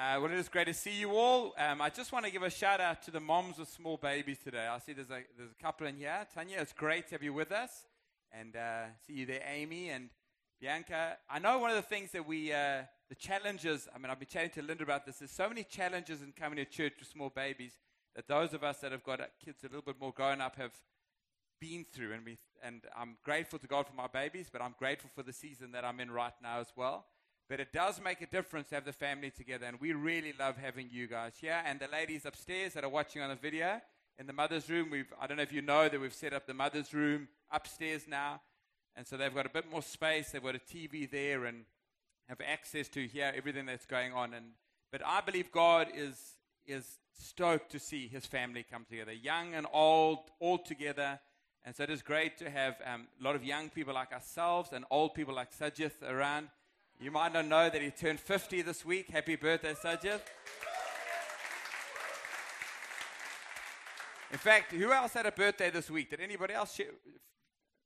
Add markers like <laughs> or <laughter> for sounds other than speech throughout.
Uh, well, it is great to see you all. Um, I just want to give a shout out to the moms with small babies today. I see there's a, there's a couple in here. Tanya, it's great to have you with us. And uh, see you there, Amy and Bianca. I know one of the things that we, uh, the challenges, I mean, I've been chatting to Linda about this. There's so many challenges in coming to church with small babies that those of us that have got kids a little bit more grown up have been through. And, we, and I'm grateful to God for my babies, but I'm grateful for the season that I'm in right now as well. But it does make a difference to have the family together, and we really love having you guys here. And the ladies upstairs that are watching on the video in the mother's room, we've, I don't know if you know that we've set up the mother's room upstairs now. And so they've got a bit more space, they've got a TV there, and have access to hear everything that's going on. And, but I believe God is, is stoked to see his family come together, young and old, all together. And so it is great to have um, a lot of young people like ourselves and old people like Sajith around. You might not know that he turned 50 this week. Happy birthday, Sajid. In fact, who else had a birthday this week? Did anybody else? Share?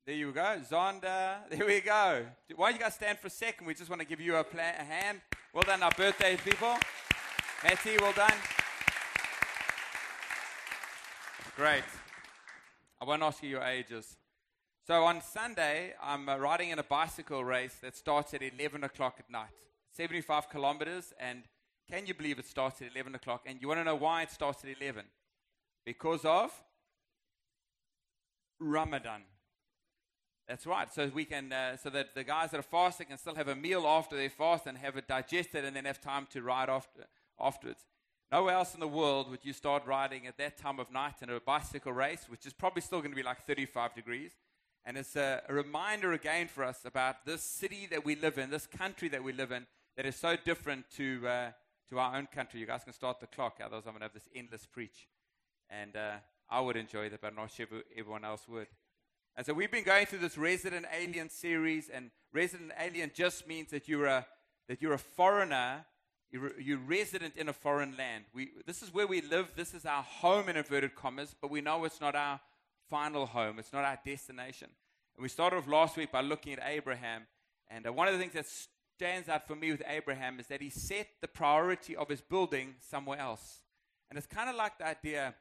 There you go. Zonda. There we go. Why don't you guys stand for a second? We just want to give you a, plan, a hand. Well done, our birthday people. Matty, well done. Great. I won't ask you your ages. So on Sunday, I'm uh, riding in a bicycle race that starts at 11 o'clock at night, 75 kilometers. And can you believe it starts at 11 o'clock? And you want to know why it starts at 11? Because of Ramadan. That's right. So we can, uh, so that the guys that are fasting can still have a meal after they fast and have it digested, and then have time to ride after, afterwards. Nowhere else in the world would you start riding at that time of night in a bicycle race, which is probably still going to be like 35 degrees and it's a, reminder again for us about this city that we live in, this country that we live in, that is so different to, uh, to our own country. You guys can start the clock, otherwise, I'm going to have this endless preach. And uh, I would enjoy that, but I'm not sure everyone else would. And so we've been going through this Resident Alien series, and Resident Alien just means that you're a, that you're a foreigner, you're, you're resident in a foreign land. We, this is where we live, this is our home in inverted commas, but we know it's not our final home. It's not our destination. And we started off last week by looking at Abraham. And uh, one of the things that stands out for me with Abraham is that he set the priority of his building somewhere else. And it's kind of like the idea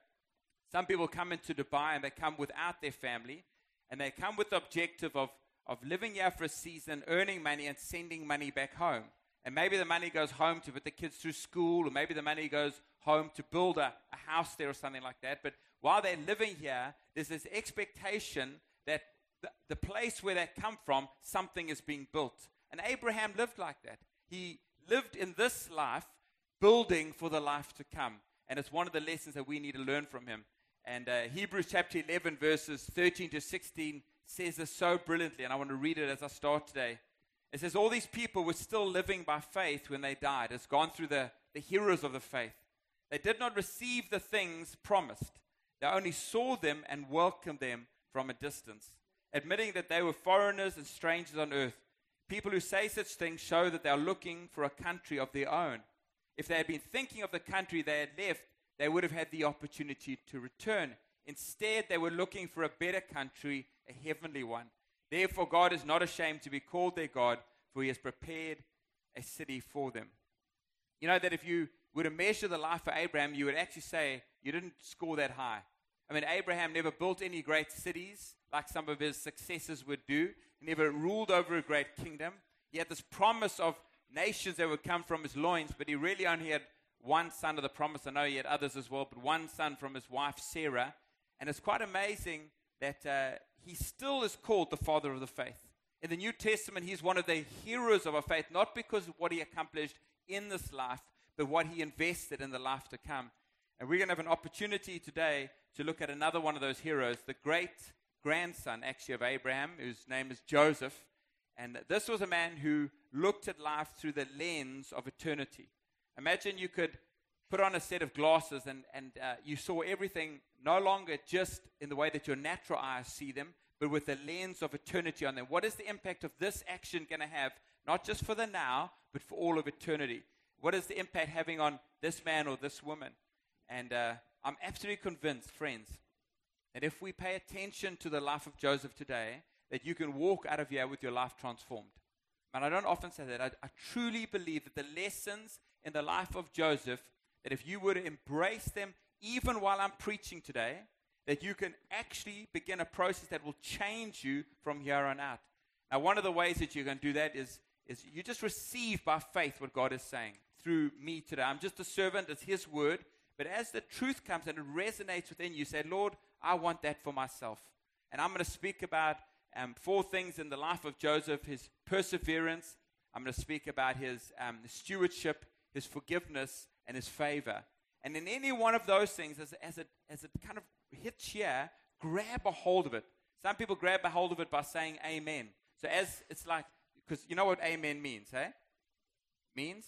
some people come into Dubai and they come without their family. And they come with the objective of, of living here for a season, earning money, and sending money back home. And maybe the money goes home to put the kids through school, or maybe the money goes home to build a, a house there or something like that. But while they're living here, there's this expectation that the, the place where they come from, something is being built. And Abraham lived like that. He lived in this life, building for the life to come. And it's one of the lessons that we need to learn from him. And uh, Hebrews chapter 11, verses 13 to 16 says this so brilliantly, and I want to read it as I start today. It says, All these people were still living by faith when they died. It's gone through the, the heroes of the faith. They did not receive the things promised, they only saw them and welcomed them from a distance, admitting that they were foreigners and strangers on earth. People who say such things show that they are looking for a country of their own. If they had been thinking of the country they had left, they would have had the opportunity to return. Instead, they were looking for a better country, a heavenly one. Therefore, God is not ashamed to be called their God, for he has prepared a city for them. You know that if you were to measure the life of Abraham, you would actually say you didn't score that high. I mean, Abraham never built any great cities like some of his successors would do. He never ruled over a great kingdom. He had this promise of nations that would come from his loins, but he really only had one son of the promise. I know he had others as well, but one son from his wife Sarah. And it's quite amazing that uh, he still is called the father of the faith. In the New Testament, he's one of the heroes of our faith, not because of what he accomplished in this life, but what he invested in the life to come. And we're going to have an opportunity today to look at another one of those heroes, the great grandson, actually, of Abraham, whose name is Joseph. And this was a man who looked at life through the lens of eternity. Imagine you could put on a set of glasses and, and uh, you saw everything no longer just in the way that your natural eyes see them, but with the lens of eternity on them. What is the impact of this action going to have, not just for the now, but for all of eternity? What is the impact having on this man or this woman? And uh, I'm absolutely convinced, friends, that if we pay attention to the life of Joseph today, that you can walk out of here with your life transformed. And I don't often say that. I, I truly believe that the lessons in the life of Joseph that if you were to embrace them, even while I'm preaching today, that you can actually begin a process that will change you from here on out. Now, one of the ways that you can do that is, is you just receive by faith what God is saying through me today. I'm just a servant, it's His word. But as the truth comes and it resonates within you, say, Lord, I want that for myself. And I'm going to speak about um, four things in the life of Joseph his perseverance. I'm going to speak about his um, stewardship, his forgiveness, and his favor. And in any one of those things, as, as, it, as it kind of hits here, grab a hold of it. Some people grab a hold of it by saying amen. So as it's like, because you know what amen means, eh? Means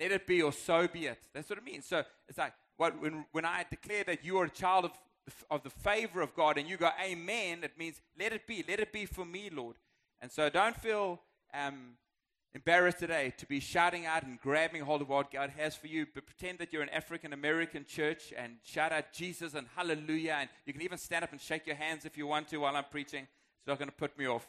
let it be or so be it. That's what it means. So it's like what, when, when I declare that you are a child of, of the favor of God and you go amen, it means let it be. Let it be for me, Lord. And so don't feel um, embarrassed today to be shouting out and grabbing hold of what God has for you, but pretend that you're an African American church and shout out Jesus and hallelujah. And you can even stand up and shake your hands if you want to while I'm preaching. It's not going to put me off.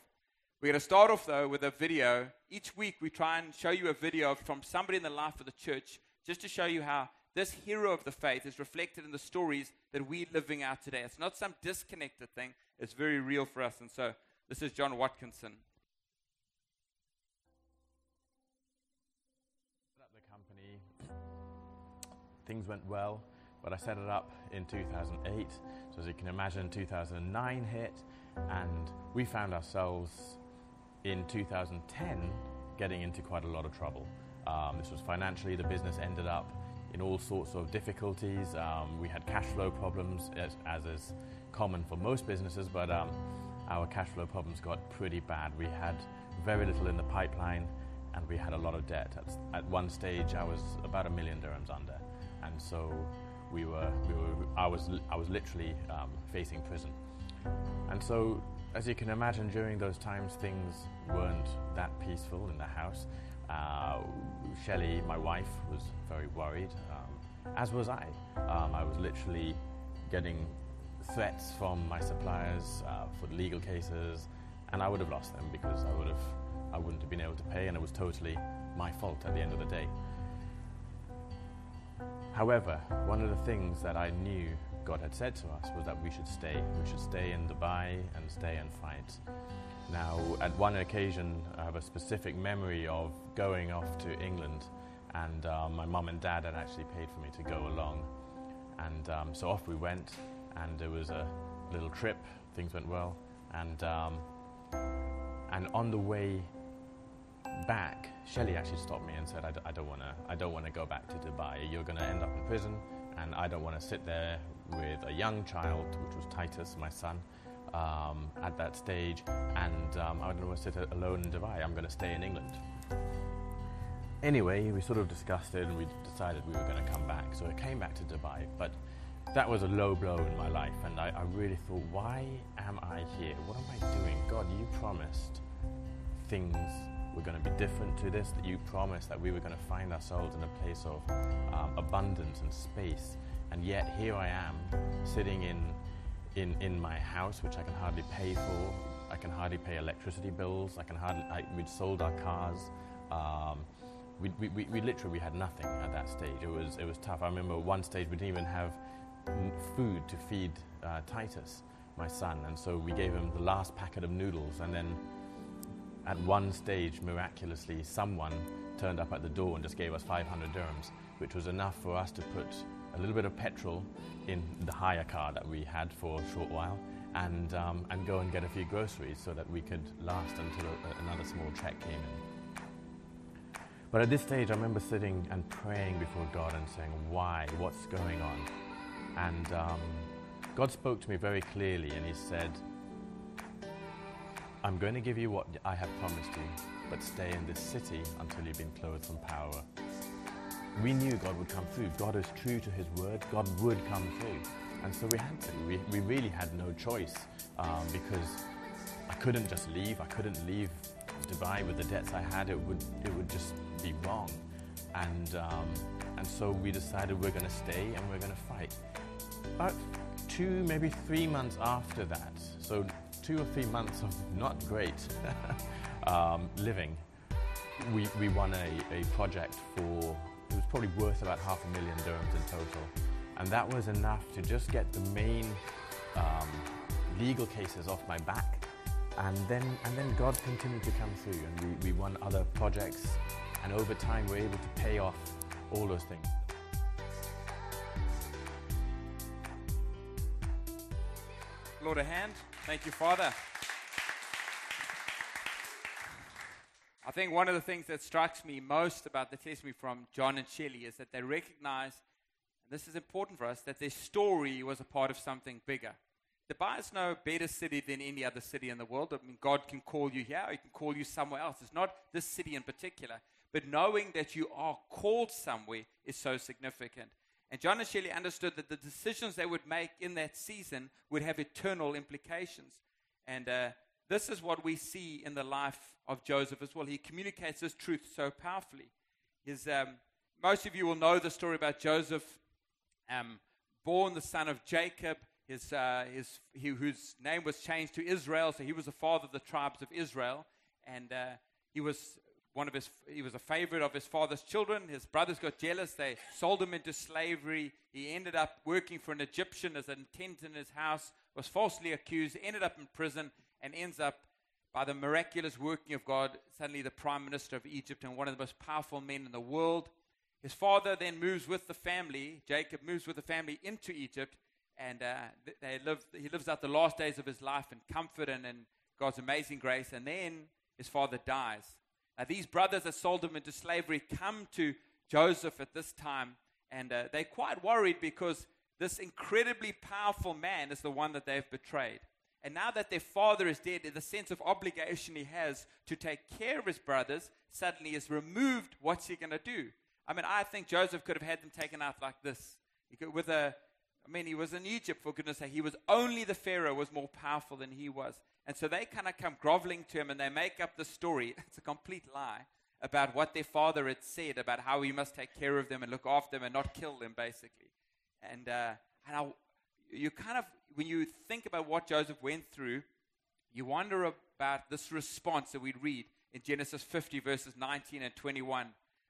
We're going to start off, though, with a video. Each week, we try and show you a video from somebody in the life of the church just to show you how this hero of the faith is reflected in the stories that we're living out today. It's not some disconnected thing, it's very real for us. And so, this is John Watkinson. the company. Things went well, but I set it up in 2008. So, as you can imagine, 2009 hit, and we found ourselves in 2010 getting into quite a lot of trouble. Um, this was financially, the business ended up in all sorts of difficulties. Um, we had cash flow problems, as, as is common for most businesses, but um, our cash flow problems got pretty bad. We had very little in the pipeline and we had a lot of debt. At, at one stage, I was about a million dirhams under, and so we were, we were I, was, I was literally um, facing prison. And so as you can imagine, during those times, things weren't that peaceful in the house. Uh, Shelley, my wife, was very worried, um, as was I. Um, I was literally getting threats from my suppliers uh, for legal cases, and I would have lost them because I would have, I wouldn't have been able to pay, and it was totally my fault at the end of the day. However, one of the things that I knew God had said to us was that we should stay. We should stay in Dubai and stay and fight. Now, at one occasion, I have a specific memory of going off to England, and um, my mum and dad had actually paid for me to go along. And um, so off we went, and it was a little trip. Things went well, and um, and on the way back, Shelley actually stopped me and said, "I d- I don't want to. I don't want to go back to Dubai. You're going to end up in prison, and I don't want to sit there with a young child, which was Titus, my son, um, at that stage, and um, I don't want to sit alone in Dubai. I'm going to stay in England. Anyway, we sort of discussed it and we decided we were going to come back. So I came back to Dubai, but that was a low blow in my life, and I, I really thought, why am I here? What am I doing? God, you promised things were going to be different to this, that you promised that we were going to find ourselves in a place of um, abundance and space. And yet here I am, sitting in, in, in my house, which I can hardly pay for. I can hardly pay electricity bills. I can hardly, I, we'd sold our cars. Um, we, we, we, we, literally we had nothing at that stage. It was, it was tough. I remember one stage we didn't even have food to feed uh, Titus, my son. And so we gave him the last packet of noodles. And then at one stage, miraculously, someone turned up at the door and just gave us 500 dirhams, which was enough for us to put a little bit of petrol in the hire car that we had for a short while and, um, and go and get a few groceries so that we could last until a, another small check came in. But at this stage, I remember sitting and praying before God and saying, Why? What's going on? And um, God spoke to me very clearly and He said, I'm going to give you what I have promised you, but stay in this city until you've been clothed from power we knew God would come through. God is true to his word. God would come through. And so we had to. We, we really had no choice um, because I couldn't just leave. I couldn't leave Dubai with the debts I had. It would, it would just be wrong. And, um, and so we decided we're going to stay and we're going to fight. About two, maybe three months after that, so two or three months of not great <laughs> um, living, we, we won a, a project for, it was probably worth about half a million dirhams in total. And that was enough to just get the main um, legal cases off my back. And then, and then God continued to come through and we, we won other projects. And over time, we we're able to pay off all those things. Lord, a hand. Thank you, Father. I think one of the things that strikes me most about the testimony from John and Shelley is that they recognize, and this is important for us, that their story was a part of something bigger. Dubai is no better city than any other city in the world. I mean, God can call you here, He can call you somewhere else. It's not this city in particular. But knowing that you are called somewhere is so significant. And John and Shelley understood that the decisions they would make in that season would have eternal implications. And uh, this is what we see in the life of Joseph as well. He communicates this truth so powerfully. His, um, most of you will know the story about Joseph, um, born the son of Jacob, his, uh, his, he, whose name was changed to Israel. So he was the father of the tribes of Israel. And uh, he was one of his, he was a favorite of his father's children. His brothers got jealous. They sold him into slavery. He ended up working for an Egyptian as an tenant in his house, was falsely accused, ended up in prison, and ends up, by the miraculous working of God, suddenly the prime minister of Egypt and one of the most powerful men in the world. His father then moves with the family, Jacob moves with the family into Egypt, and uh, they live, he lives out the last days of his life in comfort and in God's amazing grace. And then his father dies. Uh, these brothers that sold him into slavery come to Joseph at this time, and uh, they're quite worried because this incredibly powerful man is the one that they've betrayed. And now that their father is dead, the sense of obligation he has to take care of his brothers suddenly is removed. What's he going to do? I mean, I think Joseph could have had them taken out like this. Could, with a, I mean, he was in Egypt, for goodness sake. He was only the Pharaoh was more powerful than he was. And so they kind of come groveling to him and they make up the story. <laughs> It's a complete lie about what their father had said about how he must take care of them and look after them and not kill them, basically. And, uh, and I, you kind of, when you think about what Joseph went through, you wonder about this response that we read in Genesis 50, verses 19 and 21.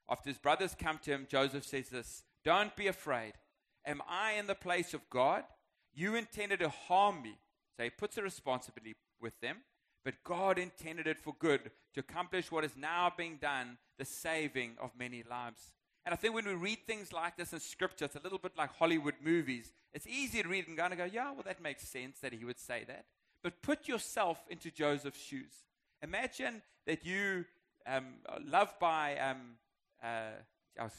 After his brothers come to him, Joseph says this Don't be afraid. Am I in the place of God? You intended to harm me. So he puts a responsibility with them, but God intended it for good to accomplish what is now being done, the saving of many lives. And I think when we read things like this in Scripture, it's a little bit like Hollywood movies. It's easy to read and kind of go, yeah, well, that makes sense that he would say that. But put yourself into Joseph's shoes. Imagine that you, um, loved by, um, uh, I was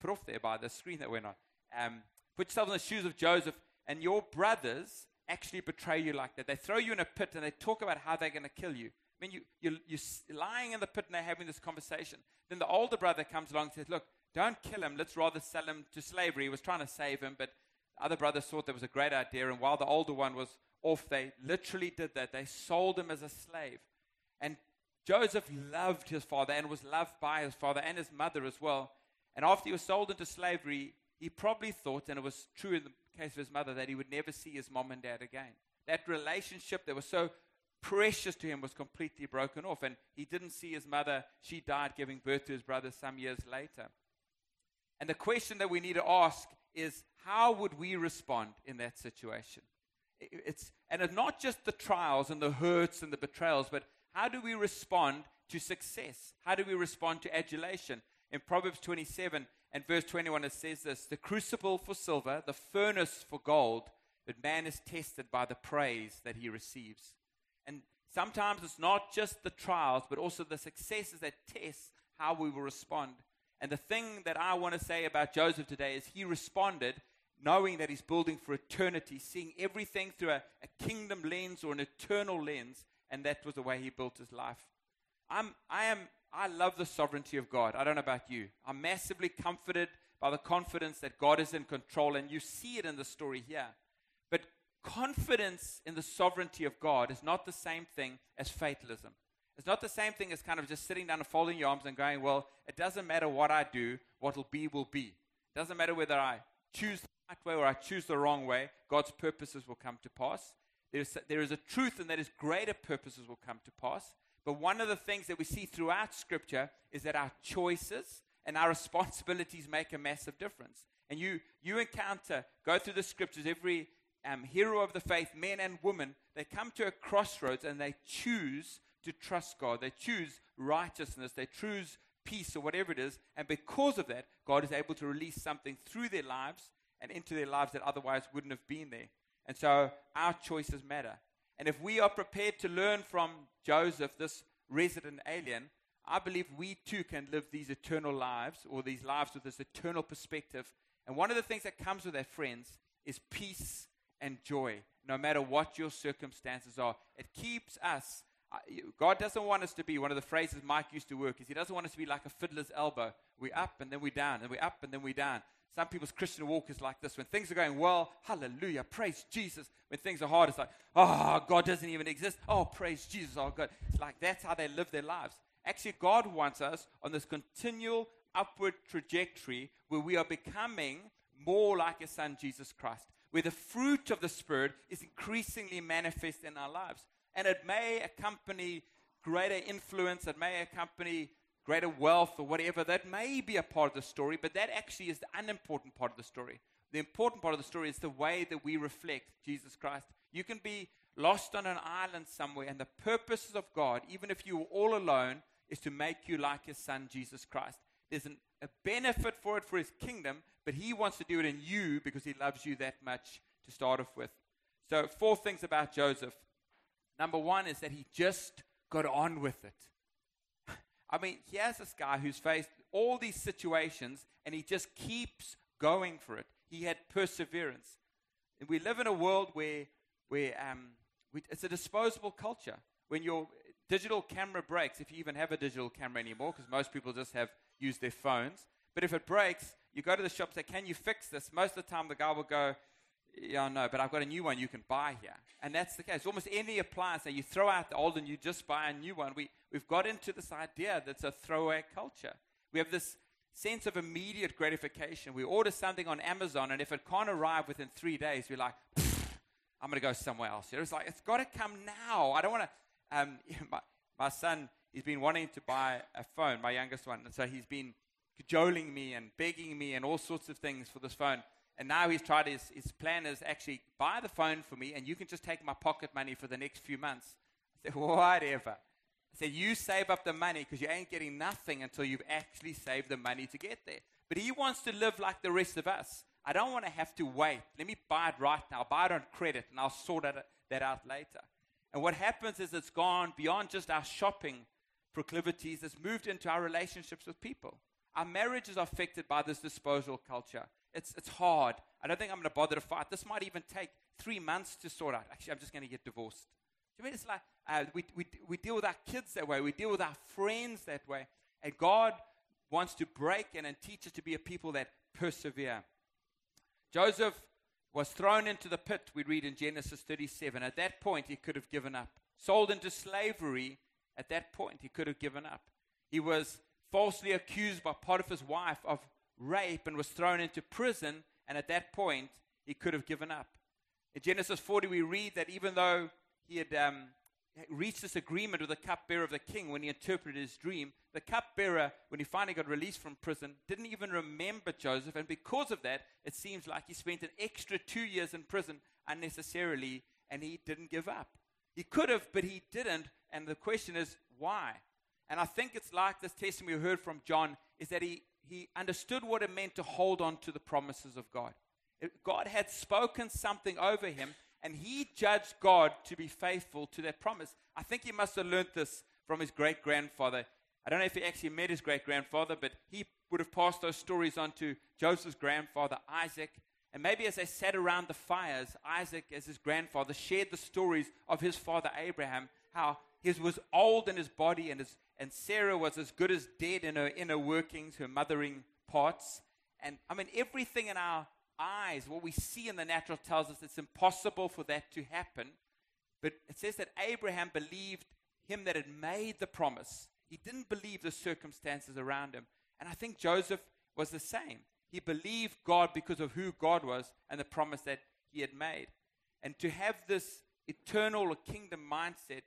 put off there by the screen that went on. Um, put yourself in the shoes of Joseph, and your brothers actually betray you like that. They throw you in a pit and they talk about how they're going to kill you. I mean, you, you're, you're lying in the pit and they're having this conversation. Then the older brother comes along and says, Look, don't kill him. Let's rather sell him to slavery. He was trying to save him, but the other brothers thought that was a great idea. And while the older one was off, they literally did that. They sold him as a slave. And Joseph loved his father and was loved by his father and his mother as well. And after he was sold into slavery, he probably thought, and it was true in the case of his mother, that he would never see his mom and dad again. That relationship that was so precious to him was completely broken off, and he didn't see his mother. She died giving birth to his brother some years later. And the question that we need to ask is how would we respond in that situation? It's, and it's not just the trials and the hurts and the betrayals, but how do we respond to success? How do we respond to adulation? In Proverbs 27, and verse 21, it says this The crucible for silver, the furnace for gold, but man is tested by the praise that he receives. And sometimes it's not just the trials, but also the successes that test how we will respond. And the thing that I want to say about Joseph today is he responded knowing that he's building for eternity, seeing everything through a, a kingdom lens or an eternal lens, and that was the way he built his life. I'm, I am I love the sovereignty of God. I don't know about you. I'm massively comforted by the confidence that God is in control, and you see it in the story here. But confidence in the sovereignty of God is not the same thing as fatalism. It's not the same thing as kind of just sitting down and folding your arms and going, well, it doesn't matter what I do, what will be, will be. It doesn't matter whether I choose the right way or I choose the wrong way, God's purposes will come to pass. There is, a truth, and that is greater purposes will come to pass. But one of the things that we see throughout Scripture is that our choices and our <laughs> responsibilities make a massive difference. And you, you encounter, go through the Scriptures, every um, hero of the faith, men and women, they come to a crossroads and they choose to trust God. They choose righteousness. They choose peace or whatever it is. And because of that, God is able to release something through their lives and into their lives that otherwise wouldn't have been there. And so our choices matter. And if we are prepared to learn from Joseph, this resident alien, I believe we too can live these eternal lives or these lives with this eternal perspective. And one of the things that comes with that, friends, is peace and joy, no matter what your circumstances are. It keeps us. God doesn't want us to be, one of the phrases Mike used to work is He doesn't want us to be like a fiddler's elbow. We're up and then we're down, and we're up and then we're down. Some people's Christian walk is like this. When things are going well, hallelujah, praise Jesus. When things are hard, it's like, oh, God doesn't even exist. Oh, praise Jesus, oh, God. It's like that's how they live their lives. Actually, God wants us on this continual upward trajectory where we are becoming more like His Son, Jesus Christ, where the fruit of the Spirit is increasingly manifest in our lives. And it may accompany greater influence, it may accompany greater wealth or whatever, that may be a part of the story, but that actually is the unimportant part of the story. The important part of the story is the way that we reflect Jesus Christ. You can be lost on an island somewhere, and the purposes of God, even if you're all alone, is to make you like his son, Jesus Christ. There's an, a benefit for it for his kingdom, but he wants to do it in you because he loves you that much to start off with. So, four things about Joseph. Number one is that he just got on with it. I mean, here's this guy who's faced all these situations and he just keeps going for it. He had perseverance. And we live in a world where, where um, we, it's a disposable culture. When your digital camera breaks, if you even have a digital camera anymore, because most people just have used their phones. But if it breaks, you go to the shop say, Can you fix this? Most of the time, the guy will go, yeah, no, but I've got a new one you can buy here. And that's the case. Almost any appliance that you throw out the old and you just buy a new one. We, we've got into this idea that's a throwaway culture. We have this sense of immediate gratification. We order something on Amazon, and if it can't arrive within three days, we're like, I'm going to go somewhere else. It's like, it's got to come now. I don't want to. Um, <laughs> my, my son, he's been wanting to buy a phone, my youngest one. And so he's been cajoling me and begging me and all sorts of things for this phone. And now he's tried his, his plan is actually buy the phone for me and you can just take my pocket money for the next few months. I said, <laughs> whatever. I said, you save up the money because you ain't getting nothing until you've actually saved the money to get there. But he wants to live like the rest of us. I don't want to have to wait. Let me buy it right now. Buy it on credit and I'll sort that out later. And what happens is it's gone beyond just our shopping proclivities, it's moved into our relationships with people. Our marriages are affected by this disposal culture. It's, it's hard. I don't think I'm going to bother to fight. This might even take three months to sort out. Actually, I'm just going to get divorced. Do you mean it's like uh, we, we, we deal with our kids that way, we deal with our friends that way. And God wants to break and, and teach us to be a people that persevere. Joseph was thrown into the pit, we read in Genesis 37. At that point, he could have given up. Sold into slavery, at that point, he could have given up. He was falsely accused by Potiphar's wife of rape and was thrown into prison. And at that point, he could have given up. In Genesis 40, we read that even though he had um, reached this agreement with the cupbearer of the king when he interpreted his dream, the cupbearer, when he finally got released from prison, didn't even remember Joseph. And because of that, it seems like he spent an extra two years in prison unnecessarily and he didn't give up. He could have, but he didn't. And the question is, why? And I think it's like this testimony we heard from John is that he he understood what it meant to hold on to the promises of God. God had spoken something over him, and he judged God to be faithful to that promise. I think he must have learned this from his great grandfather. I don't know if he actually met his great grandfather, but he would have passed those stories on to Joseph's grandfather, Isaac. And maybe as they sat around the fires, Isaac, as his grandfather, shared the stories of his father Abraham, how he was old in his body and his and Sarah was as good as dead in her inner workings, her mothering parts. And I mean, everything in our eyes, what we see in the natural, tells us it's impossible for that to happen. But it says that Abraham believed him that had made the promise. He didn't believe the circumstances around him. And I think Joseph was the same. He believed God because of who God was and the promise that he had made. And to have this eternal kingdom mindset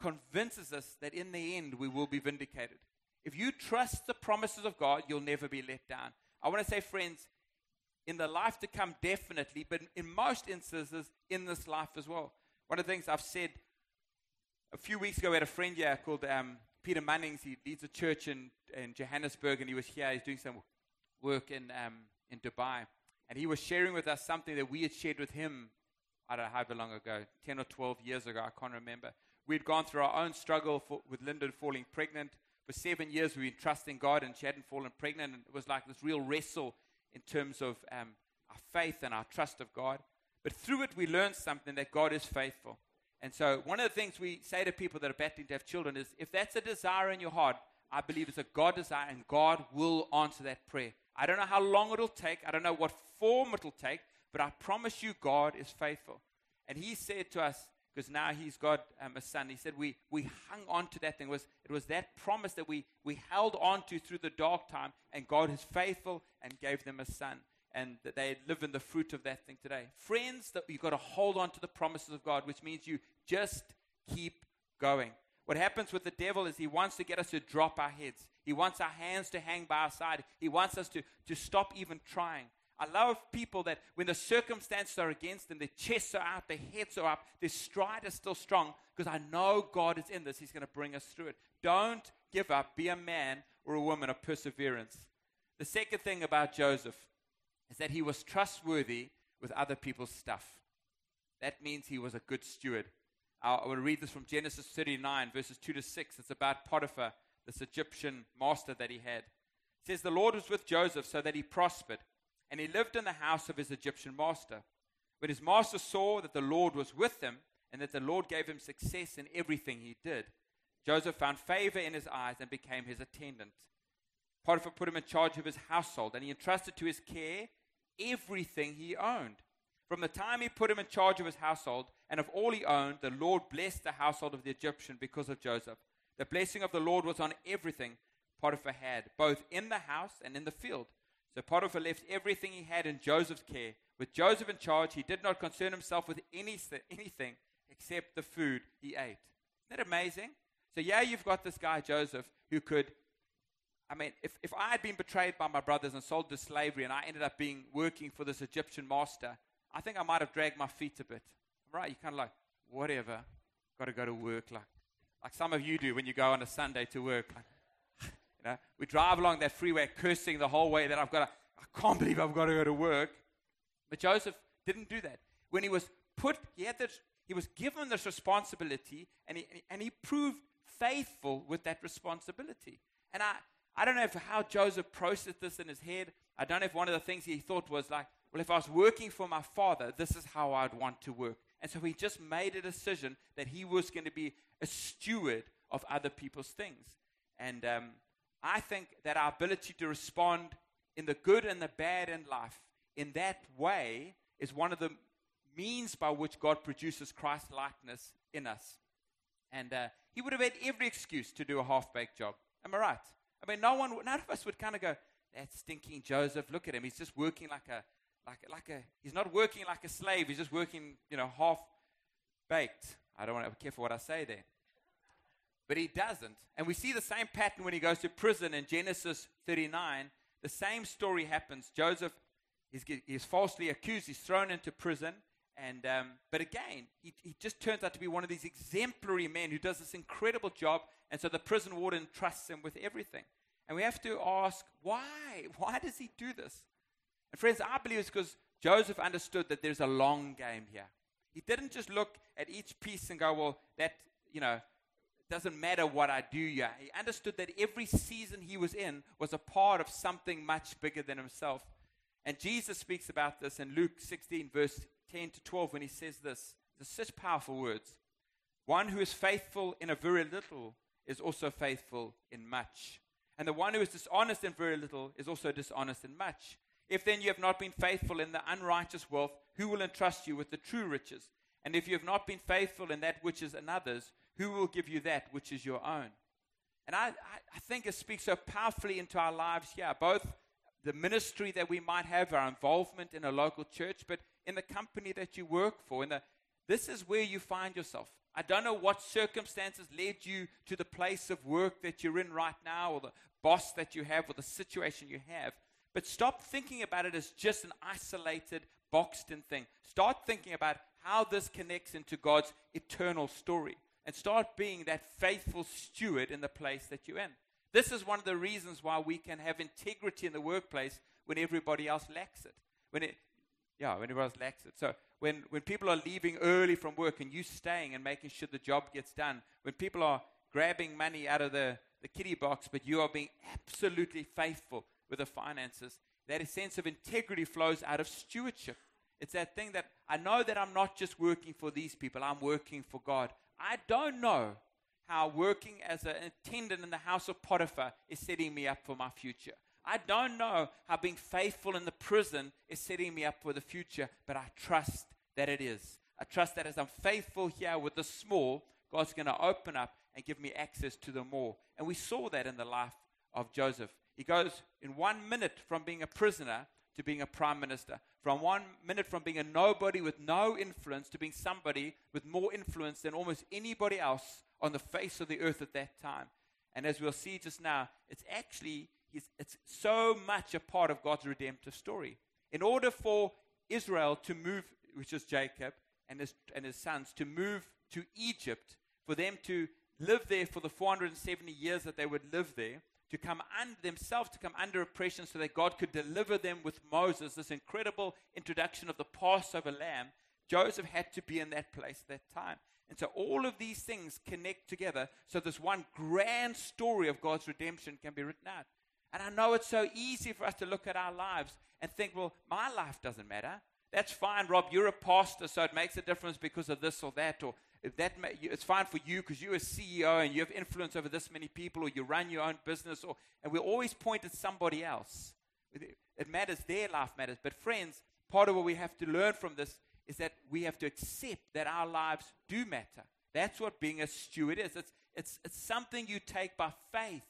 convinces us that in the end we will be vindicated. If you trust the promises of God, you'll never be let down. I want to say, friends, in the life to come, definitely, but in most instances, in this life as well. One of the things I've said a few weeks ago, we had a friend here called um, Peter Munnings. He leads a church in, in Johannesburg, and he was here. He's doing some work in, um, in Dubai. And he was sharing with us something that we had shared with him, I don't know how long ago, 10 or 12 years ago, I can't remember. We'd gone through our own struggle for, with Lyndon falling pregnant. For seven years, we've been trusting God, and she hadn't fallen pregnant. And it was like this real wrestle in terms of um, our faith and our trust of God. But through it, we learned something that God is faithful. And so, one of the things we say to people that are battling to have children is if that's a desire in your heart, I believe it's a God desire, and God will answer that prayer. I don't know how long it'll take, I don't know what form it'll take, but I promise you, God is faithful. And He said to us, because now He's got um, a son, He said, we, we hung on to that thing. It was, it was that promise that we, we held on to through the dark time, and God is faithful and gave them a son and that they live in the fruit of that thing today. Friends, that you've got to hold on to the promises of God, which means you just keep going. What happens with the devil is he wants to get us to drop our heads. He wants our hands to hang by our side. He wants us to, to stop even trying. I love people that when the circumstances are against them, their chests are out, their heads are up, their stride is still strong because I know God is in this. He's going to bring us through it. Don't give up. Be a man or a woman of perseverance. The second thing about Joseph is that he was trustworthy with other people's stuff. That means he was a good steward. I will read this from Genesis 39, verses 2 to 6. It's about Potiphar, this Egyptian master that he had. It says, The Lord was with Joseph so that he prospered, and he lived in the house of his Egyptian master. When his master saw that the Lord was with him, and that the Lord gave him success in everything he did, Joseph found favor in his eyes and became his attendant. Potiphar put him in charge of his household, and he entrusted to his care everything he owned. From the time he put him in charge of his household and of all he owned, the Lord blessed the household of the Egyptian because of Joseph. The blessing of the Lord was on everything Potiphar had, both in the house and in the field. So Potiphar left everything he had in Joseph's care. With Joseph in charge, he did not concern himself with any, anything except the food he ate. Isn't that amazing? So, yeah, you've got this guy, Joseph, who could I mean, if, if I had been betrayed by my brothers and sold to slavery and I ended up being working for this Egyptian master, I think I might have dragged my feet a bit. Right? You're kind of like, whatever, got to go to work. Like, like some of you do when you go on a Sunday to work. Like, you know, we drive along that freeway cursing the whole way that I've got to, I can't believe I've got to go to work. But Joseph didn't do that. When he was put, he had this, he was given this responsibility and he, and he proved faithful with that responsibility. And I, I don't know if how Joseph processed this in his head. I don't know if one of the things he thought was like, well, if I was working for my father, this is how I'd want to work. And so he just made a decision that he was going to be a steward of other people's things. And um, I think that our ability to respond in the good and the bad in life in that way is one of the means by which God produces Christ likeness in us. And uh, he would have had every excuse to do a half baked job. Am I right? I mean, no one, none of us would kind of go, that stinking Joseph, look at him. He's just working like a, like, like a, he's not working like a slave. He's just working, you know, half baked. I don't want to what I say there. But he doesn't. And we see the same pattern when he goes to prison in Genesis 39. The same story happens. Joseph is, is falsely accused. He's thrown into prison. And, um, but again, he, he just turns out to be one of these exemplary men who does this incredible job. And so the prison warden trusts him with everything. And we have to ask, why? Why does he do this? And friends, I believe it's because Joseph understood that there's a long game here. He didn't just look at each piece and go, well, that, you know, doesn't matter what I do here. He understood that every season he was in was a part of something much bigger than himself. And Jesus speaks about this in Luke 16, verse 10 to 12 when he says this. They're such powerful words. One who is faithful in a very little is also faithful in much. And the one who is dishonest in very little is also dishonest in much. If then you have not been faithful in the unrighteous wealth, who will entrust you with the true riches? And if you have not been faithful in that which is another's, who will give you that which is your own? And I, I, think it speaks so powerfully into our lives here, both the ministry that we might have, our involvement in a local church, but in the company that you work for. In the, this is where you find yourself. I don't know what circumstances led you to the place of work that you're in right now, or the boss that you have, or the situation you have. But stop thinking about it as just an isolated, boxed in thing. Start thinking about how this connects into God's eternal story. And start being that faithful steward in the place that you're in. This is one of the reasons why we can have integrity in the workplace when everybody else lacks it. When it, yeah, when everybody else lacks it. So when, when people are leaving early from work and you staying and making sure the job gets done, when people are grabbing money out of the, the kitty box, but you are being absolutely faithful with the finances, that sense of integrity flows out of stewardship. It's that thing that I know that I'm not just working for these people, I'm working for God. I don't know how working as an attendant in the house of Potiphar is setting me up for my future. I don't know how being faithful in the prison is setting me up for the future, but I trust that it is. I trust that as I'm faithful here with the small, God's going to open up and give me access to the more. And we saw that in the life of Joseph. He goes in one minute from being a prisoner to being a prime minister, from one minute from being a nobody with no influence to being somebody with more influence than almost anybody else on the face of the earth at that time. And as we'll see just now, it's actually it's so much a part of God's redemptive story. In order for Israel to move, which is Jacob and his, and his sons, to move to Egypt, for them to live there for the 470 years that they would live there, to come under themselves, to come under oppression so that God could deliver them with Moses, this incredible introduction of the Passover lamb, Joseph had to be in that place at that time. And so all of these things connect together so this one grand story of God's redemption can be written out. And I know it's so easy for us to look at our lives and think, well, my life doesn't matter. That's fine, Rob. You're a pastor, so it makes a difference because of this or that. Or that ma- it's fine for you because you're a CEO and you have influence over this many people, or you run your own business. Or and we always point at somebody else. It matters. Their life matters. But friends, part of what we have to learn from this is that we have to accept that our lives do matter. That's what being a steward is. It's, it's, it's something you take by faith.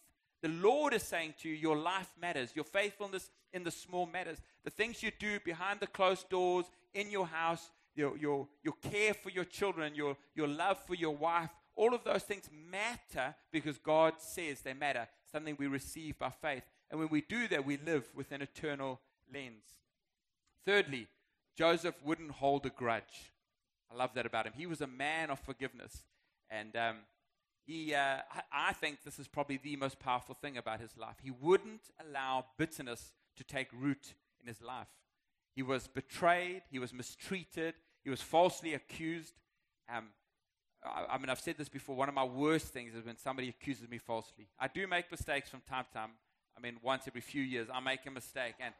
The Lord is saying to you, your life matters. Your faithfulness in the small matters. The things you do behind the closed doors, in your house, your, your, your care for your children, your, your love for your wife, all of those things matter because God says they matter. Something we receive by faith. And when we do that, we live with an eternal lens. Thirdly, Joseph wouldn't hold a grudge. I love that about him. He was a man of forgiveness. And um, he, uh, I think this is probably the most powerful thing about his life. He wouldn't allow bitterness to take root in his life. He was betrayed, he was mistreated, he was falsely accused. Um, I, I, mean, I've said this before. One of my worst things is when somebody accuses me falsely. I do make mistakes from time to time. I mean, once every few years, I make a mistake. And,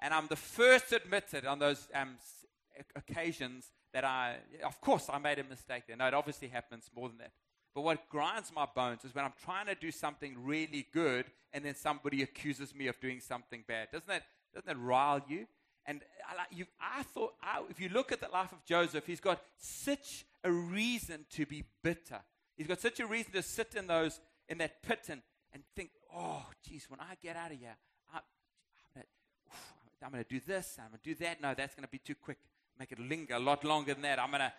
and I'm the first to admit it on those um, occasions that I, of course, I made a mistake there. No, it obviously happens more than that. But what grinds my bones is when I'm trying to do something really good and then somebody accuses me of doing something bad. Doesn't that, doesn't that rile you? And I, I thought, I, if you look at the life of Joseph, he's got such a reason to be bitter. He's got such a reason to sit in those in that pit and, and think, oh, geez, when I get out of here, I, I'm going to do this, I'm going to do that. No, that's going to be too quick. Make it linger a lot longer than that. I'm going to,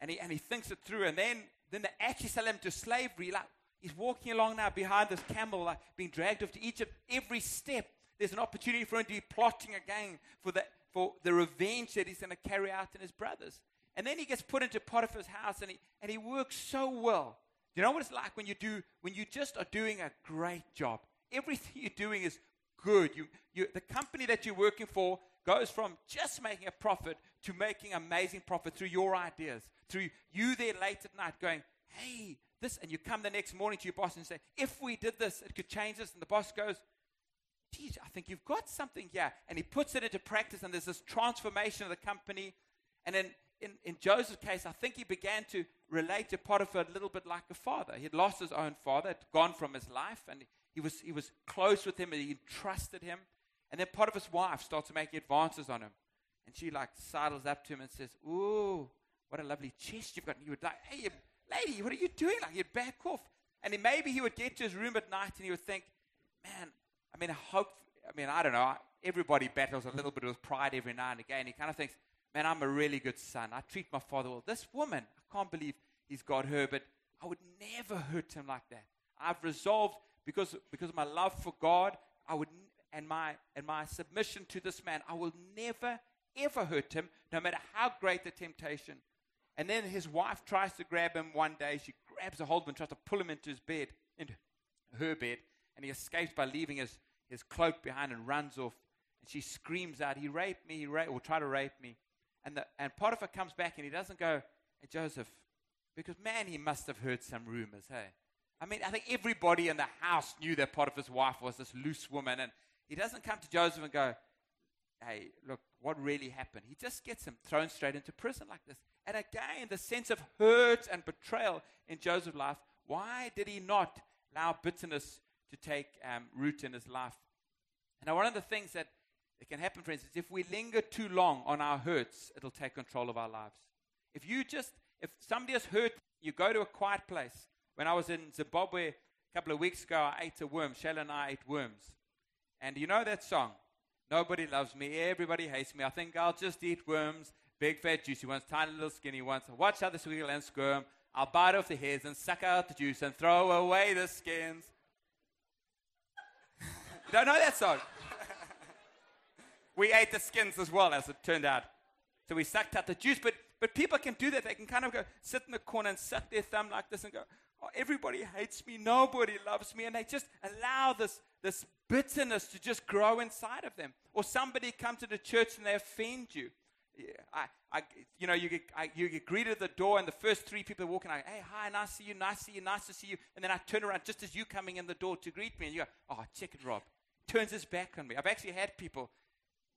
and he, and he thinks it through. And then, then they actually sell him to slavery. Like, he's walking along now behind this camel, like being dragged off to Egypt. Every step there's an opportunity for him to be plotting again for the, for the revenge that he's going to carry out on his brothers. And then he gets put into Potiphar's house and he, and he works so well. Do you know what it's like when you do when you just are doing a great job? Everything you're doing is good. You, you, the company that you're working for goes from just making a profit to making amazing profit through your ideas, through you there late at night going, hey, this, and you come the next morning to your boss and say, if we did this, it could change this. And the boss goes, geez, I think you've got something here. And he puts it into practice, and there's this transformation of the company. And then in, in Joseph's case, I think he began to relate to Potiphar a little bit like a father. He had lost his own father, had gone from his life, and he was, he was close with him, and he trusted him. And then Potiphar's wife starts making advances on him. And she like sidles up to him and says, Ooh, what a lovely chest you've got. And he would like, Hey, lady, what are you doing? Like you'd back off. And then maybe he would get to his room at night and he would think, Man, I mean, hope, I mean, I don't know. Everybody battles a little bit with pride every now and again. He kind of thinks, man, I'm a really good son. I treat my father well. This woman, I can't believe he's got her, but I would never hurt him like that. I've resolved because because of my love for God, I would and my and my submission to this man, I will never ever hurt him, no matter how great the temptation. And then his wife tries to grab him one day. She grabs a hold of him, tries to pull him into his bed, into her bed, and he escapes by leaving his, his cloak behind and runs off. And she screams out, He raped me, he raped, or try to rape me. And, the, and Potiphar comes back and he doesn't go, Hey, Joseph, because man, he must have heard some rumors, hey? I mean, I think everybody in the house knew that Potiphar's wife was this loose woman. And he doesn't come to Joseph and go, Hey, look, what really happened? He just gets him thrown straight into prison like this. And again, the sense of hurt and betrayal in Joseph's life. Why did he not allow bitterness to take um, root in his life? And one of the things that it can happen, friends, is if we linger too long on our hurts, it'll take control of our lives. If you just, if somebody has hurt, you go to a quiet place. When I was in Zimbabwe a couple of weeks ago, I ate a worm. Shayla and I ate worms. And you know that song? Nobody loves me. Everybody hates me. I think I'll just eat worms. Big, fat, juicy ones, tiny, little, skinny ones. Watch how they squeal and squirm. I'll bite off the heads and suck out the juice and throw away the skins. You don't know that song? <laughs> we ate the skins as well, as it turned out. So we sucked out the juice. But, but people can do that. They can kind of go sit in the corner and suck their thumb like this and go, oh, everybody hates me. Nobody loves me. And they just allow this, this bitterness to just grow inside of them. Or somebody come to the church and they offend you. I, I, you know, you get, I, you get greeted at the door, and the first three people are walking, I, hey, hi, nice to see you, nice to see you, nice to see you. And then I turn around just as you coming in the door to greet me, and you go, oh, check it, Rob. Turns his back on me. I've actually had people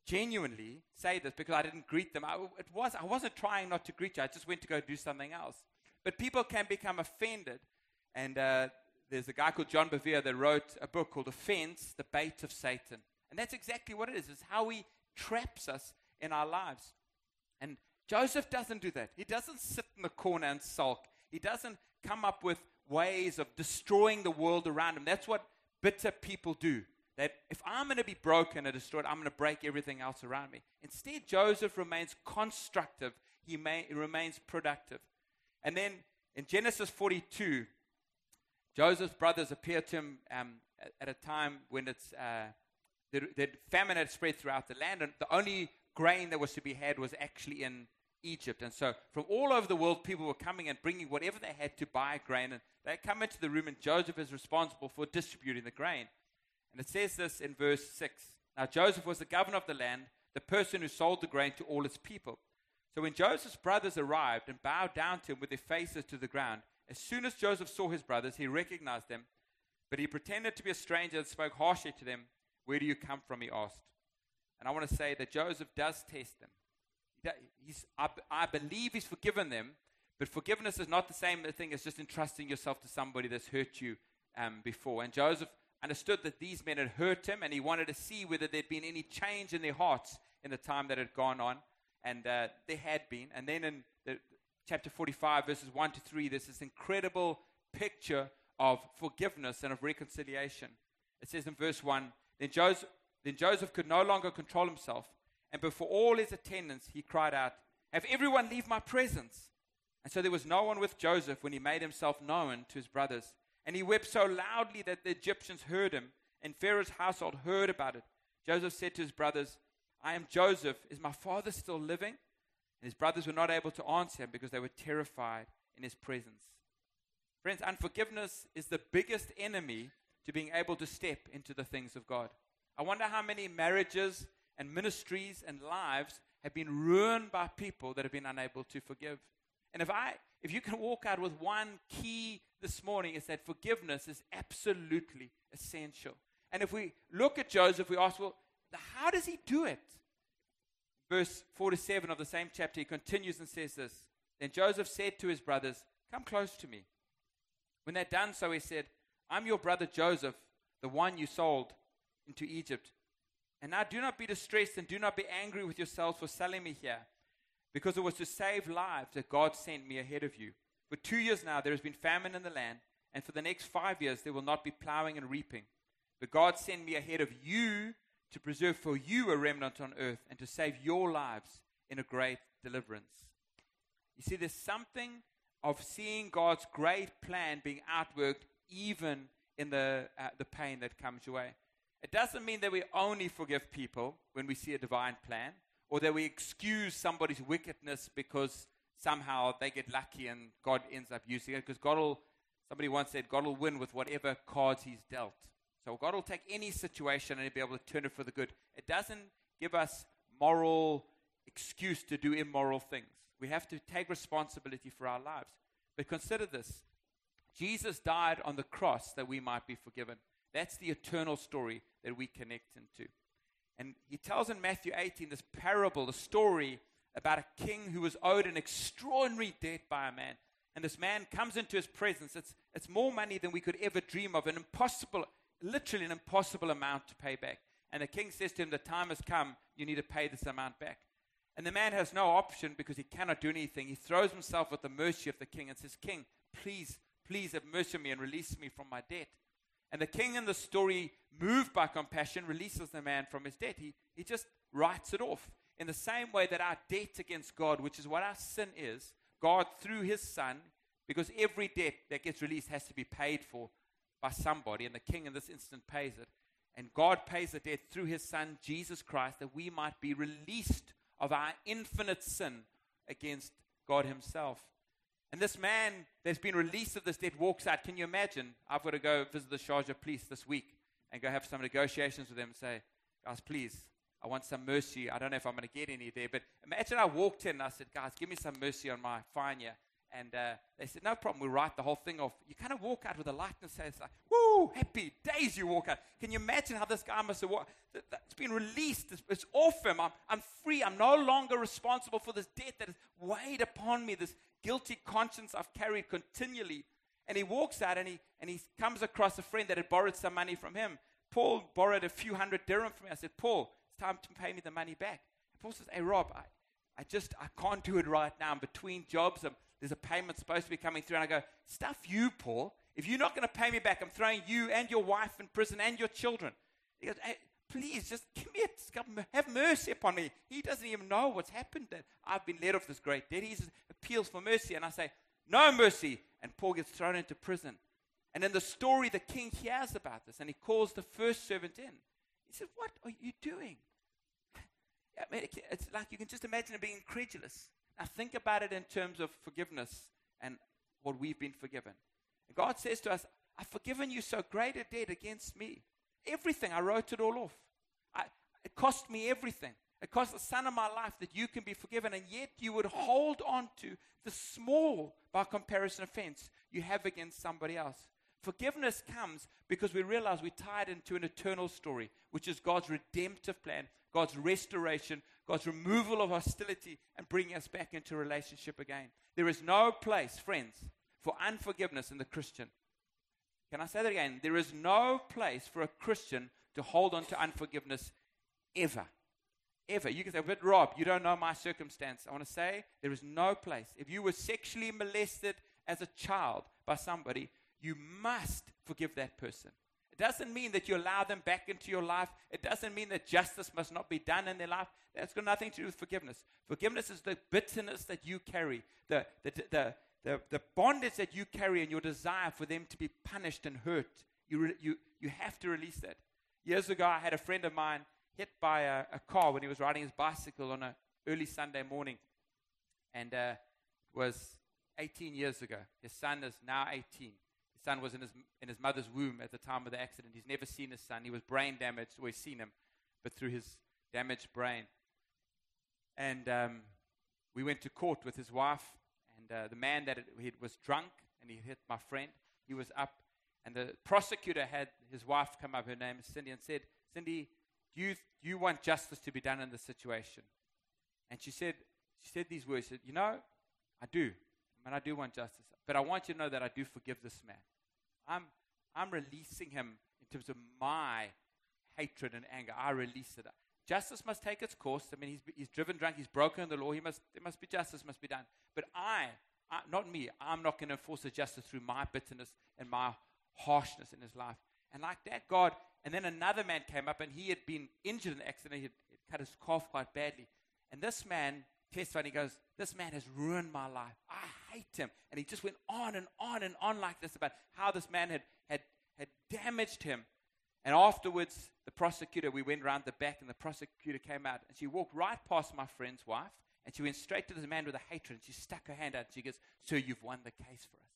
genuinely say this because I didn't greet them. I, it was, I wasn't trying not to greet you, I just went to go do something else. But people can become offended. And uh, there's a guy called John Bevere that wrote a book called Offense, the Bait of Satan. And that's exactly what it is. It's how he traps us in our lives. And Joseph doesn't do that. He doesn't sit in the corner and sulk. He doesn't come up with ways of destroying the world around him. That's what bitter people do. That if I'm going to be broken and destroyed, I'm going to break everything else around me. Instead, Joseph remains constructive, he, may, he remains productive. And then in Genesis 42, Joseph's brothers appear to him um, at, a time when it's, uh, the, the famine had spread throughout the land, and the only grain that was to be had was actually in Egypt. And so from all over the world, people were coming and bringing whatever they had to buy grain. And they come into the room, and Joseph is responsible for distributing the grain. And it says this in verse 6 Now Joseph was the governor of the land, the person who sold the grain to all its people. So when Joseph's brothers arrived and bowed down to him with their faces to the ground, as soon as Joseph saw his brothers, he recognized them. But he pretended to be a stranger and spoke harshly to them. Where do you come from? He asked. And I want to say that Joseph does test them. He's, I, I believe he's forgiven them, but forgiveness is not the same thing as just entrusting yourself to somebody that's hurt you um, before. And Joseph understood that these men had hurt him, and he wanted to see whether there'd been any change in their hearts in the time that had gone on. And uh, there had been. And then in the, chapter 45, verses 1 to 3, there's this incredible picture of forgiveness and of reconciliation. It says in verse 1 Then Joseph, then Joseph could no longer control himself, and before all his attendants, he cried out, Have everyone leave my presence. And so there was no one with Joseph when he made himself known to his brothers. And he wept so loudly that the Egyptians heard him, and Pharaoh's household heard about it. Joseph said to his brothers, I am Joseph. Is my father still living? And his brothers were not able to answer him because they were terrified in his presence. Friends, unforgiveness is the biggest enemy to being able to step into the things of God. I wonder how many marriages and ministries and lives have been ruined by people that have been unable to forgive. And if I if you can walk out with one key this morning is that forgiveness is absolutely essential. And if we look at Joseph, we ask, well, how does he do it? Verse 47 of the same chapter, he continues and says this Then Joseph said to his brothers, Come close to me. When they'd done so, he said, I'm your brother Joseph, the one you sold into Egypt. And now do not be distressed and do not be angry with yourselves for selling me here, because it was to save lives that God sent me ahead of you. For two years now there has been famine in the land, and for the next five years there will not be plowing and reaping. But God sent me ahead of you to preserve for you a remnant on earth and to save your lives in a great deliverance. You see, there's something of seeing God's great plan being outworked even in the, uh, the pain that comes your way. It doesn't mean that we only forgive people when we see a divine plan or that we excuse somebody's wickedness because somehow they get lucky and God ends up using it. Because God will, somebody once said, God will win with whatever cards he's dealt. So God will take any situation and he'll be able to turn it for the good. It doesn't give us moral excuse to do immoral things. We have to take responsibility for our lives. But consider this Jesus died on the cross that we might be forgiven. That's the eternal story that we connect into. And he tells in Matthew 18 this parable, the story about a king who was owed an extraordinary debt by a man. And this man comes into his presence. It's, it's more money than we could ever dream of, an impossible, literally an impossible amount to pay back. And the king says to him, The time has come, you need to pay this amount back. And the man has no option because he cannot do anything. He throws himself at the mercy of the king and says, King, please, please have mercy on me and release me from my debt. And the king in the story, moved by compassion, releases the man from his debt. He, he just writes it off. In the same way that our debt against God, which is what our sin is, God, through his son, because every debt that gets released has to be paid for by somebody, and the king in this instant pays it. And God pays the debt through his son, Jesus Christ, that we might be released of our infinite sin against God himself. And this man that's been released of this debt walks out. Can you imagine? I've got to go visit the Sharjah police this week and go have some negotiations with them and say, guys, please, I want some mercy. I don't know if I'm going to get any there, but imagine I walked in and I said, guys, give me some mercy on my fine here. And uh, they said, no problem, we'll write the whole thing off. You kind of walk out with a lightness. It's like, woo, happy days you walk out. Can you imagine how this guy must have walked? It's been released. It's, it's off him. I'm, I'm free. I'm no longer responsible for this debt that has weighed upon me, this guilty conscience I've carried continually. And he walks out and he, and he comes across a friend that had borrowed some money from him. Paul borrowed a few hundred dirham from me. I said, Paul, it's time to pay me the money back. And Paul says, Hey, Rob, I, I just, I can't do it right now. I'm between jobs. I'm, there's a payment supposed to be coming through. And I go, Stuff you, Paul. If you're not going to pay me back, I'm throwing you and your wife in prison and your children. He goes, hey, please, just give me a, have mercy upon me. He doesn't even know what's happened that I've been led off this great debt. He appeals for mercy. And I say, no mercy. And Paul gets thrown into prison. And in the story, the king hears about this and he calls the first servant in. He says, What are you doing? <laughs> I mean, it's like you can just imagine him being incredulous. Now, think about it in terms of forgiveness and what we've been forgiven. And God says to us, I've forgiven you so great a debt against me. Everything, I wrote it all off. I, it cost me everything. It cost the son of my life that you can be forgiven, and yet you would hold on to the small, by comparison, offense you have against somebody else. Forgiveness comes because we realize we're tied into an eternal story, which is God's redemptive plan, God's restoration, God's removal of hostility, and bringing us back into relationship again. There is no place, friends, for unforgiveness in the Christian. Can I say that again? There is no place for a Christian to hold on to unforgiveness ever. Ever. You can say, but Rob, you don't know my circumstance. I want to say there is no place. If you were sexually molested as a child by somebody, you must forgive that person. It doesn't mean that you allow them back into your life. It doesn't mean that justice must not be done in their life. That's got nothing to do with forgiveness. Forgiveness is the bitterness that you carry, the, the, the, the, the bondage that you carry, and your desire for them to be punished and hurt. You, re, you, you have to release that. Years ago, I had a friend of mine hit by a, a car when he was riding his bicycle on an early Sunday morning. And uh, was 18 years ago. His son is now 18 His son was in his, in his mother's womb at the time of the accident. He's never seen his son. He was brain damaged, always seen him, but through his damaged brain. And um, we went to court with his wife, and uh, the man that it, was drunk and he hit my friend. He was up, and the prosecutor had his wife come up. Her name is Cindy, and said, "Cindy, you you want justice to be done in this situation?" And she said, she said these words. She said, "You know, I do. I mean, I do want justice, but I want you to know that I do forgive this man." I'm, I'm releasing him in terms of my hatred and anger. I release it. Justice must take its course. I mean, he's, he's driven drunk. He's broken the law. He must, there must be justice must be done. But I, I not me, I'm not going to enforce the justice through my bitterness and my harshness in his life. And like that, God, and then another man came up and he had been injured in an accident. He had, cut his calf quite badly. And this man testified, he goes, This man has ruined my life. I hate him. And he just went on and on and on like this about how this man had, had, had damaged him. And afterwards, the prosecutor, we went around the back, and the prosecutor came out, and she walked right past my friend's wife, and she went straight to this man with a hatred, and she stuck her hand out, and she goes, Sir, you've won the case for us.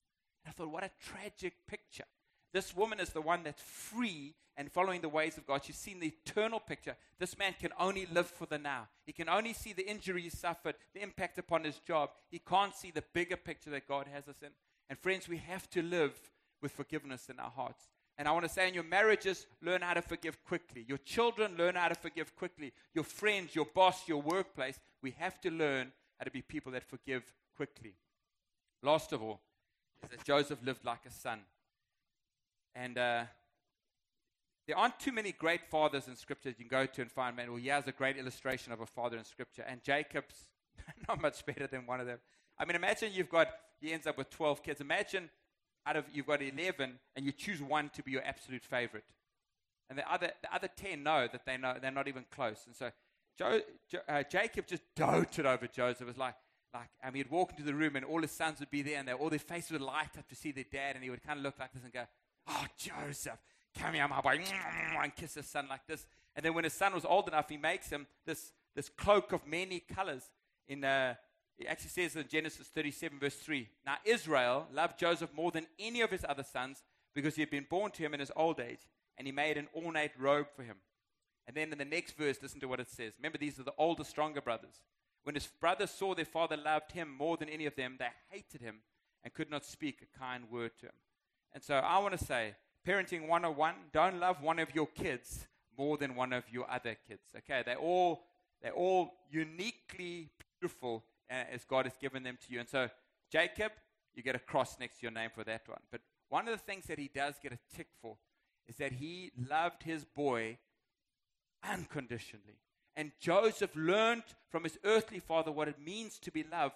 And I thought, what a tragic picture. This woman is the one that's free and following the ways of God. She's seen the eternal picture. This man can only live for the now. He can only see the injury he suffered, the impact upon his job. He can't see the bigger picture that God has us in. And friends, we have to live with forgiveness in our hearts. And I want to say in your marriages, learn how to forgive quickly. Your children, learn how to forgive quickly. Your friends, your boss, your workplace, we have to learn how to be people that forgive quickly. Last of all, is that Joseph lived like a son. And uh, there aren't too many great fathers in Scripture you can go to and find, man, well, he has a great illustration of a father in Scripture. And Jacob's <laughs> not much better than one of them. I mean, imagine you've got, he ends up with 12 kids. Imagine out of, you've got 11 and you choose one to be your absolute favorite. And the other, the other 10 know that they know, they're not even close. And so jo, jo, uh, Jacob just doted over Joseph. It was like, like, mean, he'd walk into the room and all his sons would be there and all their faces would light up to see their dad. And he would kind of look like this and go, Oh, Joseph, come here, my boy, and kiss his son like this. And then when his son was old enough, he makes him this, this cloak of many colors. In, uh, it actually says in Genesis 37, verse 3 Now Israel loved Joseph more than any of his other sons because he had been born to him in his old age, and he made an ornate robe for him. And then in the next verse, listen to what it says. Remember, these are the older, stronger brothers. When his brothers saw their father loved him more than any of them, they hated him and could not speak a kind word to him. And so I want to say, parenting 101, don't love one of your kids more than one of your other kids. Okay, they're all they're all uniquely beautiful uh, as God has given them to you. And so Jacob, you get a cross next to your name for that one. But one of the things that he does get a tick for is that he loved his boy unconditionally. And Joseph learned from his earthly father what it means to be loved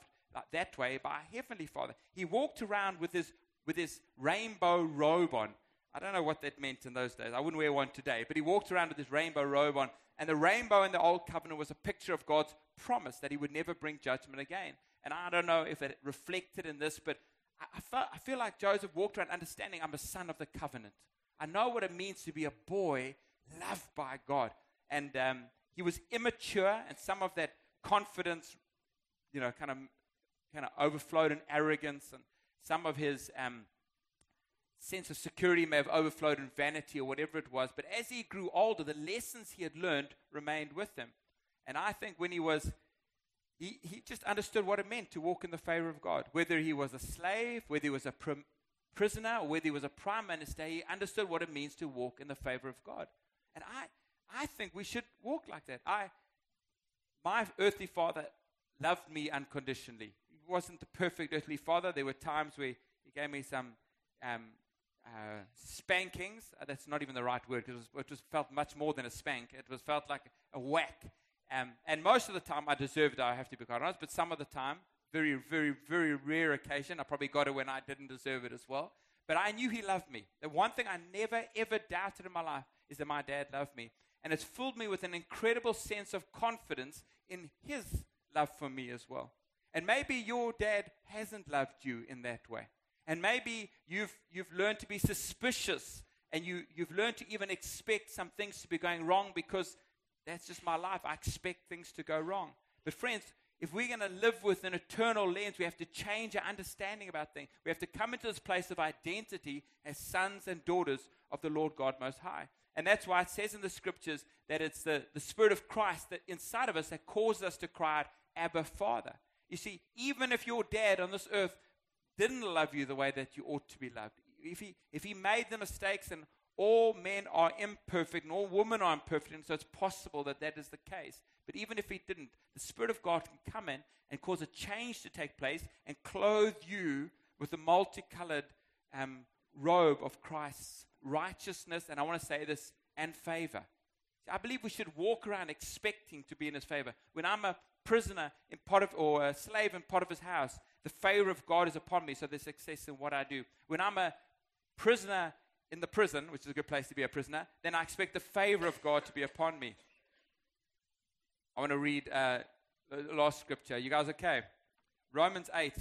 that way by a heavenly father. He walked around with his with his rainbow robe on. I don't know what that meant in those days. I wouldn't wear one today. But he walked around with this rainbow robe on. And the rainbow in the Old Covenant was a picture of God's promise that he would never bring judgment again. And I don't know if it reflected in this, but I, I, felt, I feel like Joseph walked around understanding I'm a son of the covenant. I know what it means to be a boy loved by God. And um, he was immature, and some of that confidence, you know, kind of, kind of overflowed in arrogance and some of his um, sense of security may have overflowed in vanity or whatever it was. But as he grew older, the lessons he had learned remained with him. And I think when he was, he, he just understood what it meant to walk in the favor of God. Whether he was a slave, whether he was a pr- prisoner, or whether he was a prime minister, he understood what it means to walk in the favor of God. And I, I think we should walk like that. I, my earthly father loved me unconditionally wasn't the perfect earthly father. There were times where he gave me some um, uh, spankings. Uh, that's not even the right word. It it was felt much more than a spank. It was felt like a whack. Um, and most of the time, I deserved it. I have to be quite honest. But some of the time, very, very, very rare occasion, I probably got it when I didn't deserve it as well. But I knew he loved me. The one thing I never ever doubted in my life is that my dad loved me, and it's filled me with an incredible sense of confidence in his love for me as well. And maybe your dad hasn't loved you in that way. And maybe you've, you've learned to be suspicious and you, you've learned to even expect some things to be going wrong because that's just my life. I expect things to go wrong. But, friends, if we're going to live with an eternal lens, we have to change our understanding about things. We have to come into this place of identity as sons and daughters of the Lord God Most High. And that's why it says in the scriptures that it's the, the Spirit of Christ that inside of us that causes us to cry out, Abba, Father. You see, even if your dad on this earth didn't love you the way that you ought to be loved, if he, if he made the mistakes and all men are imperfect and all women are imperfect, and so it's possible that that is the case. But even if he didn't, the Spirit of God can come in and cause a change to take place and clothe you with the multicolored um, robe of Christ's righteousness, and I want to say this, and favor. I believe we should walk around expecting to be in his favor. When I'm a prisoner in pot of, or a slave in Potiphar's house, the favor of God is upon me, so there's success in what I do. When I'm a prisoner in the prison, which is a good place to be a prisoner, then I expect the favor of God to be upon me. I want to read uh, the last scripture. You guys okay? Romans 8.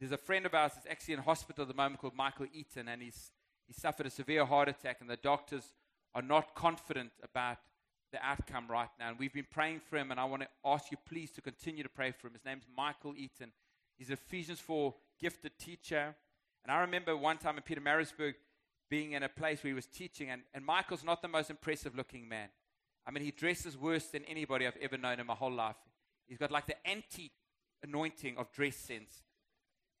there's a friend of ours that's actually in hospital at the moment called Michael Eaton, and he's, he suffered a severe heart attack, and the doctors are not confident about the outcome right now. And we've been praying for him, and I want to ask you please to continue to pray for him. His name's Michael Eaton. He's an Ephesians 4 gifted teacher. And I remember one time in Pietermaritzburg being in a place where he was teaching, and, and Michael's not the most impressive looking man. I mean, he dresses worse than anybody I've ever known in my whole life. He's got like the anti anointing of dress sense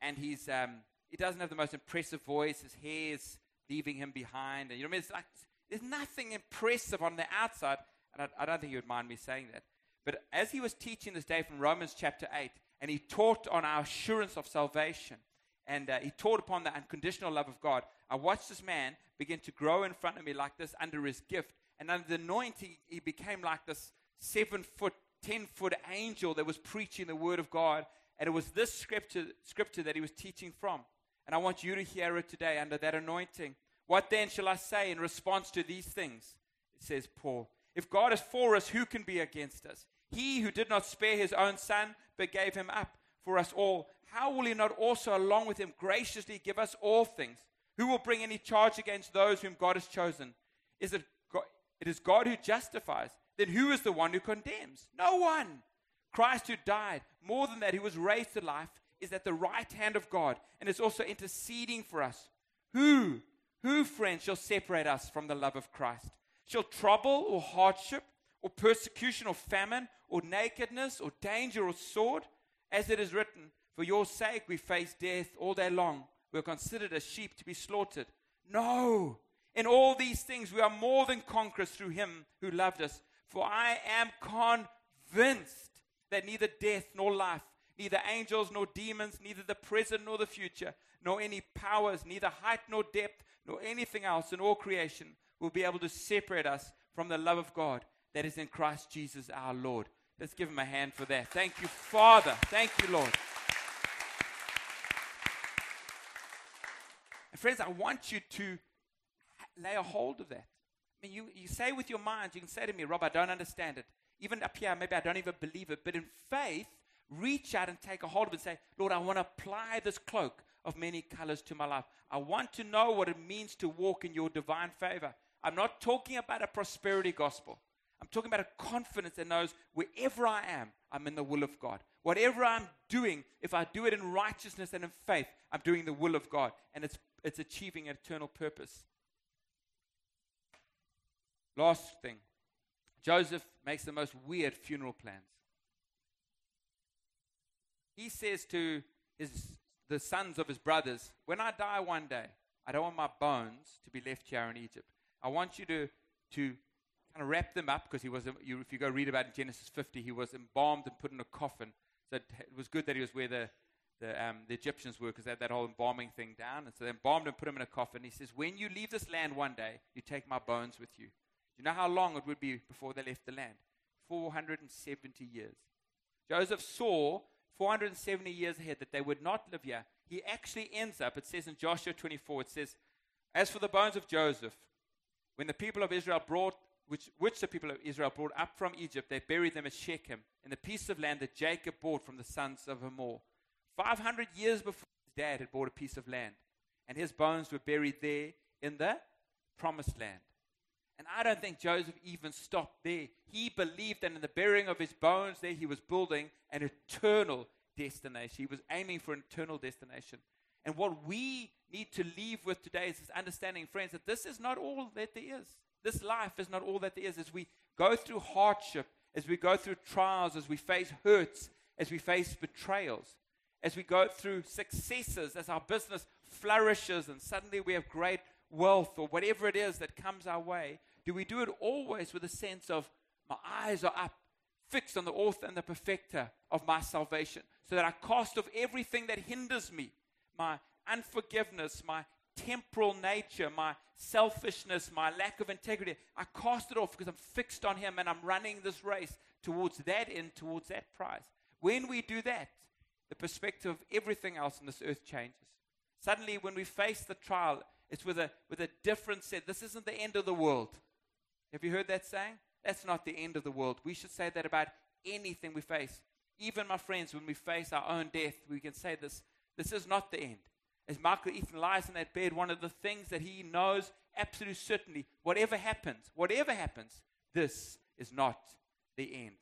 and he's um, he doesn't have the most impressive voice. His hair is leaving him behind, and you know, I mean, it's like there's nothing impressive on the outside. And I, I don't think you would mind me saying that. But as he was teaching this day from Romans chapter eight, and he taught on our assurance of salvation, and uh, he taught upon the unconditional love of God. I watched this man begin to grow in front of me like this under his gift, and under the anointing, he became like this seven foot, ten foot angel that was preaching the word of God and it was this scripture, scripture that he was teaching from. And I want you to hear it today under that anointing. What then shall I say in response to these things? It says Paul. If God is for us, who can be against us? He who did not spare his own son, but gave him up for us all, how will he not also, along with him, graciously give us all things? Who will bring any charge against those whom God has chosen? Is it God, it is God who justifies? Then who is the one who condemns? No one. Christ who died, more than that, he was raised to life, is at the right hand of God and is also interceding for us. Who, who, friends, shall separate us from the love of Christ? Shall trouble or hardship or persecution or famine or nakedness or danger or sword? As it is written, For your sake we face death all day long. We are considered as sheep to be slaughtered. No! In all these things we are more than conquerors through him who loved us. For I am convinced that neither death nor life, neither angels nor demons, neither the present nor the future, nor any powers, neither height nor depth, nor anything else in all creation will be able to separate us from the love of God that is in Christ Jesus our Lord. Let's give him a hand for that. Thank you, Father. Thank you, Lord. And friends, I want you to lay a hold of that. I mean, you, you say with your mind, you can say to me, Rob, I don't understand it even up here, maybe I don't even believe it, but in faith, reach out and take a hold of it and say, Lord, I want to apply this cloak of many colors to my life. I want to know what it means to walk in your divine favor. I'm not talking about a prosperity gospel. I'm talking about a confidence that knows wherever I am, I'm in the will of God. Whatever I'm doing, if I do it in righteousness and in faith, I'm doing the will of God. And it's, it's achieving an eternal purpose. Last thing Joseph makes the most weird funeral plans. He says to his, the sons of his brothers, When I die one day, I don't want my bones to be left here in Egypt. I want you to, to kind of wrap them up because he was, you, if you go read about in Genesis 50, he was embalmed and put in a coffin. So it, it was good that he was where the, the, um, the Egyptians were because they had that whole embalming thing down. And so they embalmed and put him in a coffin. He says, When you leave this land one day, you take my bones with you. Do you know how long it would be before they left the land? 470 years. Joseph saw 470 years ahead that they would not live here. He actually ends up, it says in Joshua 24, it says, As for the bones of Joseph, when the people of Israel brought, which, which the people of Israel brought up from Egypt, they buried them at Shechem, in the piece of land that Jacob bought from the sons of Hamor. 500 years before his dad had bought a piece of land, and his bones were buried there in the promised land. And I don't think Joseph even stopped there. He believed that in the burying of his bones there, he was building an eternal destination. He was aiming for an eternal destination. And what we need to leave with today is this understanding, friends, that this is not all that there is. This life is not all that there is. As we go through hardship, as we go through trials, as we face hurts, as we face betrayals, as we go through successes, as our business flourishes and suddenly we have great wealth or whatever it is that comes our way, do we do it always with a sense of my eyes are up, fixed on the author and the perfecter of my salvation, so that I cast off everything that hinders me, my unforgiveness, my temporal nature, my selfishness, my lack of integrity. I cast it off because I'm fixed on Him and I'm running this race towards that end, towards that prize. When we do that, the perspective of everything else on this earth changes. Suddenly, when we face the trial, it's with a, with a different set. This isn't the end of the world. Have you heard that saying? That's not the end of the world. We should say that about anything we face. Even, my friends, when we face our own death, we can say this This is not the end. As Michael Eaton lies in that bed, one of the things that he knows absolute certainty, whatever happens, whatever happens, this is not the end.